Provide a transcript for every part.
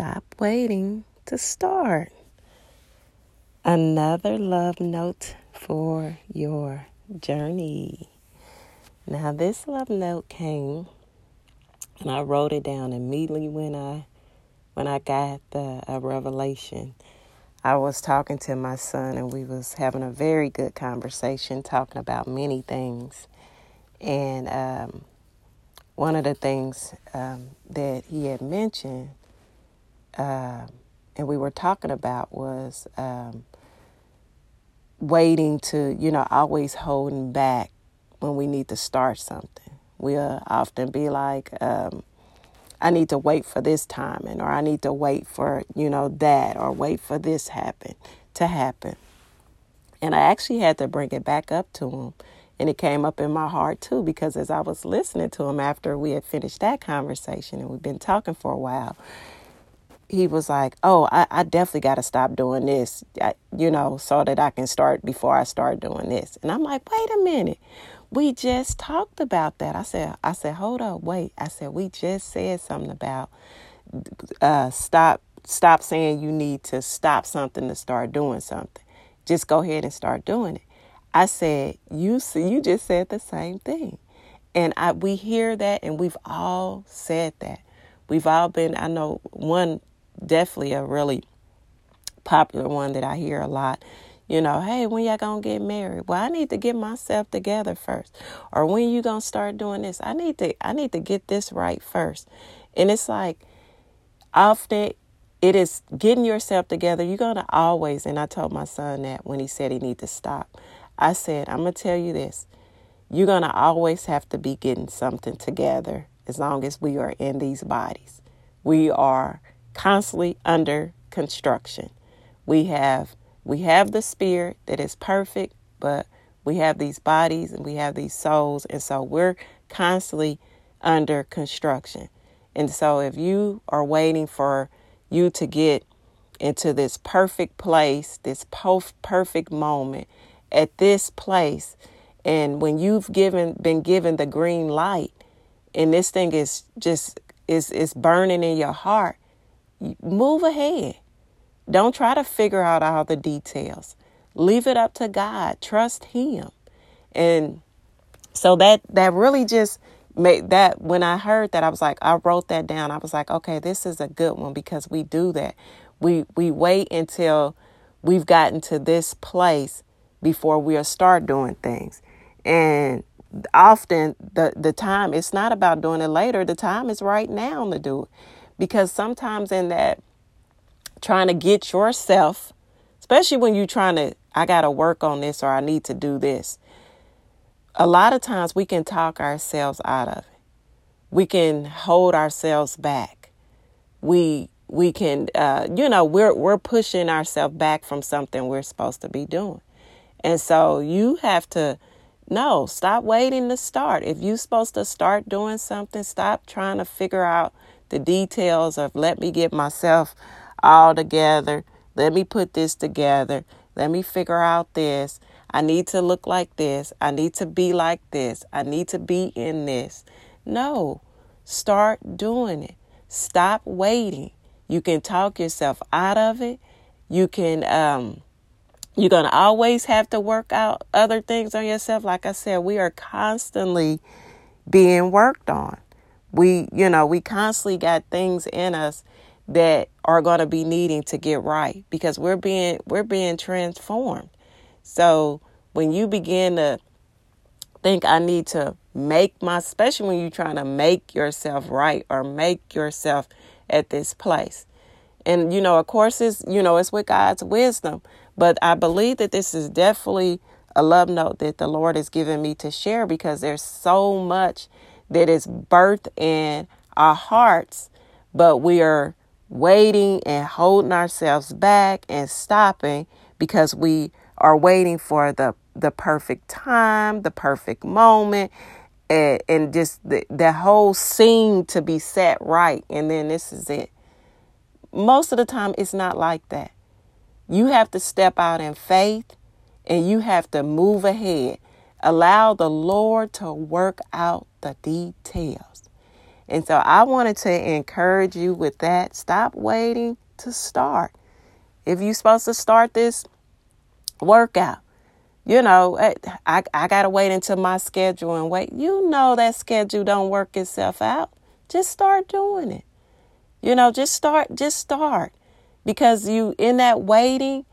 Stop waiting to start. Another love note for your journey. Now, this love note came, and I wrote it down immediately when I when I got the revelation. I was talking to my son, and we was having a very good conversation, talking about many things. And um, one of the things um, that he had mentioned, uh, and we were talking about, was um, waiting to, you know, always holding back when we need to start something. We'll often be like, um, I need to wait for this timing, or I need to wait for, you know, that, or wait for this happen to happen. And I actually had to bring it back up to him. And it came up in my heart too, because as I was listening to him after we had finished that conversation and we've been talking for a while, he was like, "Oh, I, I definitely got to stop doing this, I, you know, so that I can start before I start doing this." And I'm like, "Wait a minute, we just talked about that." I said, "I said, hold up, wait." I said, "We just said something about uh, stop, stop saying you need to stop something to start doing something. Just go ahead and start doing it." I said, "You see, you just said the same thing," and I we hear that, and we've all said that. We've all been. I know one definitely a really popular one that I hear a lot. You know, hey, when y'all gonna get married? Well, I need to get myself together first. Or when you gonna start doing this? I need to I need to get this right first. And it's like often it is getting yourself together. You're gonna always, and I told my son that when he said he need to stop. I said, I'm gonna tell you this. You're gonna always have to be getting something together as long as we are in these bodies. We are constantly under construction. We have we have the spirit that is perfect, but we have these bodies and we have these souls and so we're constantly under construction. And so if you are waiting for you to get into this perfect place, this perfect moment at this place and when you've given been given the green light and this thing is just is is burning in your heart move ahead. Don't try to figure out all the details. Leave it up to God. Trust Him. And so that that really just made that when I heard that I was like I wrote that down. I was like, okay, this is a good one because we do that. We we wait until we've gotten to this place before we'll start doing things. And often the the time it's not about doing it later. The time is right now to do it. Because sometimes in that trying to get yourself, especially when you're trying to, I got to work on this or I need to do this, a lot of times we can talk ourselves out of it. We can hold ourselves back. We we can uh, you know we're we're pushing ourselves back from something we're supposed to be doing and so you have to no stop waiting to start if you're supposed to start doing something stop trying to figure out the details of let me get myself all together. Let me put this together. Let me figure out this. I need to look like this. I need to be like this. I need to be in this. No, start doing it. Stop waiting. You can talk yourself out of it. You can, um, you're going to always have to work out other things on yourself. Like I said, we are constantly being worked on. We, you know, we constantly got things in us that are going to be needing to get right because we're being we're being transformed. So when you begin to think I need to make my especially when you're trying to make yourself right or make yourself at this place. And you know, of course it's you know, it's with God's wisdom, but I believe that this is definitely a love note that the Lord has given me to share because there's so much that is birthed in our hearts, but we are waiting and holding ourselves back and stopping because we are waiting for the the perfect time, the perfect moment, and, and just the, the whole scene to be set right. And then this is it. Most of the time, it's not like that. You have to step out in faith and you have to move ahead. Allow the Lord to work out the details. And so I wanted to encourage you with that. Stop waiting to start. If you're supposed to start this workout, you know, eh, I, I got to wait until my schedule and wait. You know that schedule don't work itself out. Just start doing it. You know, just start, just start. Because you in that waiting,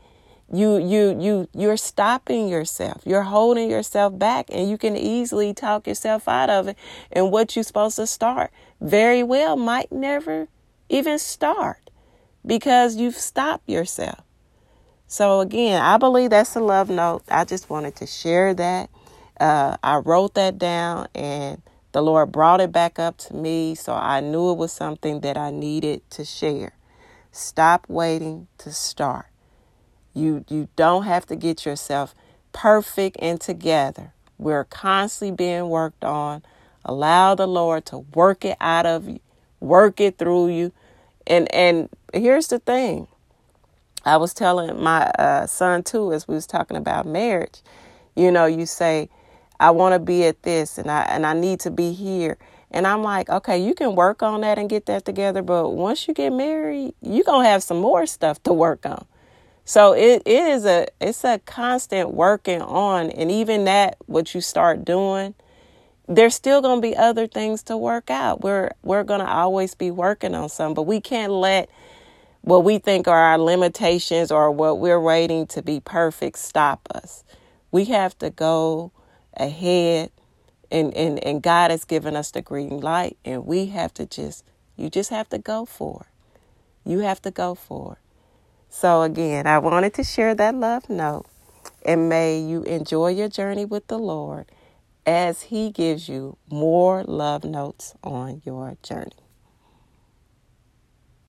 you you you you're stopping yourself. You're holding yourself back and you can easily talk yourself out of it. And what you're supposed to start very well might never even start because you've stopped yourself. So, again, I believe that's a love note. I just wanted to share that. Uh, I wrote that down and the Lord brought it back up to me. So I knew it was something that I needed to share. Stop waiting to start. You, you don't have to get yourself perfect and together. We're constantly being worked on. Allow the Lord to work it out of you, work it through you. And and here's the thing I was telling my uh, son too, as we was talking about marriage. You know, you say, "I want to be at this, and I and I need to be here." And I'm like, okay, you can work on that and get that together, but once you get married, you're gonna have some more stuff to work on. So it, it is a it's a constant working on, and even that what you start doing, there's still gonna be other things to work out. We're we're gonna always be working on some, but we can't let what we think are our limitations or what we're waiting to be perfect stop us. We have to go ahead and, and, and God has given us the green light and we have to just you just have to go for it. You have to go for it. So again, I wanted to share that love note and may you enjoy your journey with the Lord as he gives you more love notes on your journey.